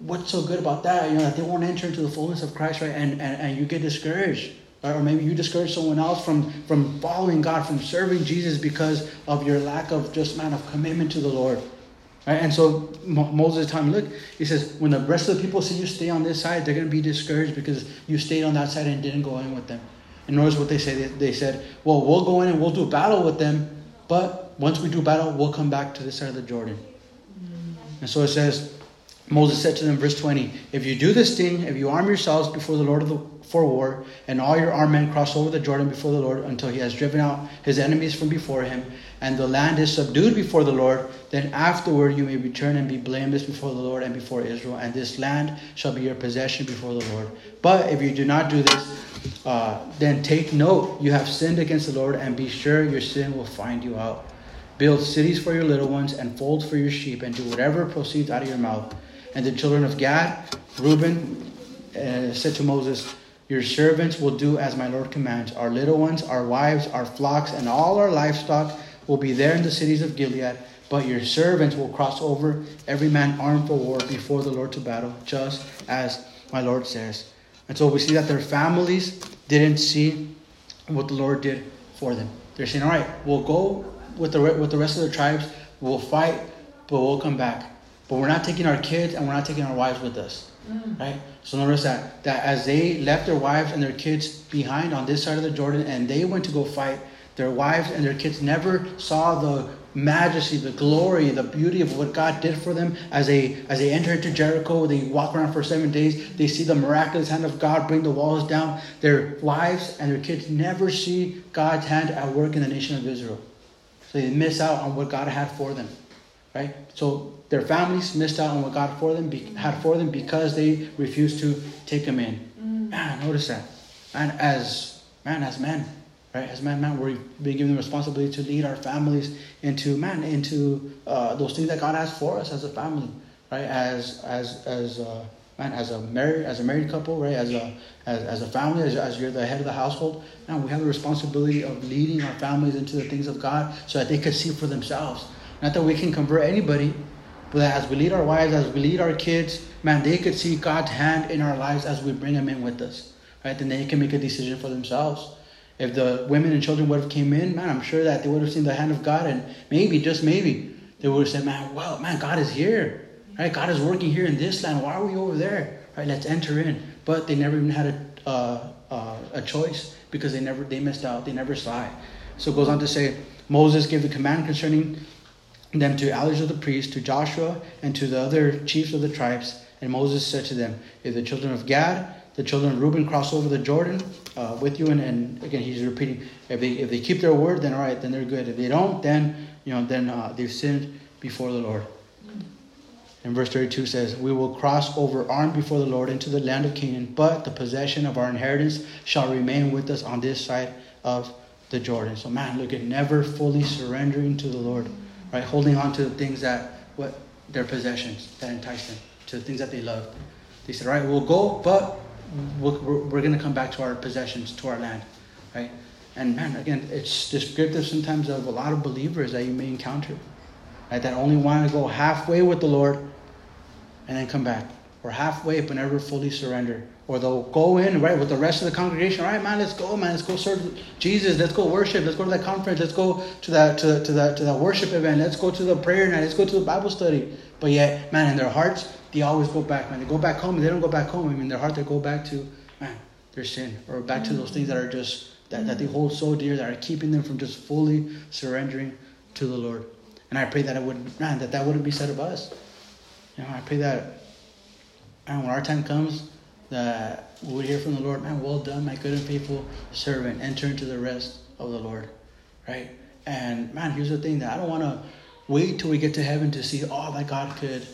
what's so good about that? You know, that they won't enter into the fullness of Christ, right? And and, and you get discouraged or maybe you discourage someone else from, from following God, from serving Jesus because of your lack of just man of commitment to the Lord. Right? And so Moses time, look, he says, when the rest of the people see you stay on this side, they're going to be discouraged because you stayed on that side and didn't go in with them. And notice what they say. They, they said, well, we'll go in and we'll do battle with them, but once we do battle, we'll come back to this side of the Jordan. And so it says, Moses said to them, verse 20, If you do this thing, if you arm yourselves before the Lord the, for war, and all your armed men cross over the Jordan before the Lord until he has driven out his enemies from before him, and the land is subdued before the Lord, then afterward you may return and be blameless before the Lord and before Israel, and this land shall be your possession before the Lord. But if you do not do this, uh, then take note you have sinned against the Lord, and be sure your sin will find you out. Build cities for your little ones, and folds for your sheep, and do whatever proceeds out of your mouth. And the children of Gad, Reuben, uh, said to Moses, Your servants will do as my Lord commands. Our little ones, our wives, our flocks, and all our livestock will be there in the cities of Gilead. But your servants will cross over, every man armed for war, before the Lord to battle, just as my Lord says. And so we see that their families didn't see what the Lord did for them. They're saying, All right, we'll go with the, with the rest of the tribes, we'll fight, but we'll come back. But we're not taking our kids and we're not taking our wives with us. Mm. Right? So notice that that as they left their wives and their kids behind on this side of the Jordan and they went to go fight, their wives and their kids never saw the majesty, the glory, the beauty of what God did for them as they as they enter into Jericho. They walk around for seven days. They see the miraculous hand of God bring the walls down. Their wives and their kids never see God's hand at work in the nation of Israel. So they miss out on what God had for them right? So their families missed out on what God for them be, had for them because they refused to take them in. Mm. Man, notice that. And as man, as men, right? As man, man, we're being given the responsibility to lead our families into man, into uh, those things that God has for us as a family, right? As as as uh, man, as a married as a married couple, right? As a as, as a family, as, as you're the head of the household, now we have the responsibility of leading our families into the things of God so that they can see for themselves not that we can convert anybody, but as we lead our wives, as we lead our kids, man, they could see God's hand in our lives as we bring them in with us. Right? Then they can make a decision for themselves. If the women and children would have came in, man, I'm sure that they would have seen the hand of God and maybe, just maybe, they would have said, man, well, man, God is here. Right? God is working here in this land. Why are we over there? Right? Let's enter in. But they never even had a, uh, uh, a choice because they never they missed out. They never saw it. So it goes on to say, Moses gave the command concerning them to Eleazar the priest, to Joshua, and to the other chiefs of the tribes. And Moses said to them, If the children of Gad, the children of Reuben cross over the Jordan uh, with you, and, and again he's repeating, if they if they keep their word, then all right, then they're good. If they don't, then you know, then uh, they've sinned before the Lord. And verse 32 says, We will cross over armed before the Lord into the land of Canaan, but the possession of our inheritance shall remain with us on this side of the Jordan. So, man, look at never fully surrendering to the Lord right? Holding on to the things that what their possessions that entice them, to the things that they love. They said, "All right, we'll go, but we're, we're going to come back to our possessions, to our land, right?" And man, again, it's descriptive sometimes of a lot of believers that you may encounter, right? That only want to go halfway with the Lord, and then come back, or halfway but never fully surrender or they'll go in right with the rest of the congregation. All right, man, let's go, man. Let's go serve Jesus. Let's go worship. Let's go to that conference. Let's go to that to, to that to that worship event. Let's go to the prayer night. Let's go to the Bible study. But yet, man, in their hearts, they always go back. Man, they go back home. They don't go back home. I mean, in their heart, they go back to man their sin or back to those things that are just that, that they hold so dear that are keeping them from just fully surrendering to the Lord. And I pray that it would man that that wouldn't be said of us. You know, I pray that and when our time comes that we would hear from the Lord, man, well done, my good and faithful servant. Enter into the rest of the Lord. Right? And man, here's the thing that I don't want to wait till we get to heaven to see all that God could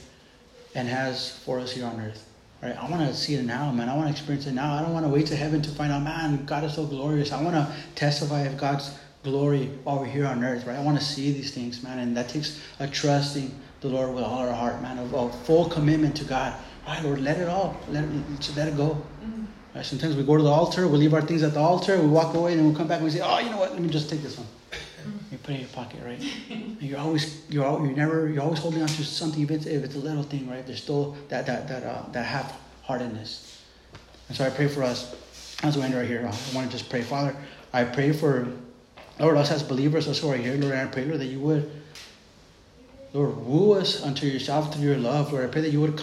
and has for us here on earth. Right? I want to see it now, man. I want to experience it now. I don't want to wait to heaven to find out, man, God is so glorious. I want to testify of God's glory over here on earth, right? I want to see these things, man. And that takes a trusting the Lord with all our heart, man, of a full commitment to God right, Lord, let it all, let it, let it go. Mm-hmm. Right, sometimes we go to the altar, we leave our things at the altar, we walk away, and we come back and we say, oh, you know what? Let me just take this one. Mm-hmm. You put it in your pocket, right? you're always, you're, you're never, you're always holding on to something. If it's, if it's a little thing, right? There's still that that that uh, that half-heartedness. And so I pray for us as we end right here. I want to just pray, Father. I pray for Lord us as believers, us who are here, Lord. I pray, Lord, that you would, Lord, woo us unto yourself through your love, Lord. I pray that you would.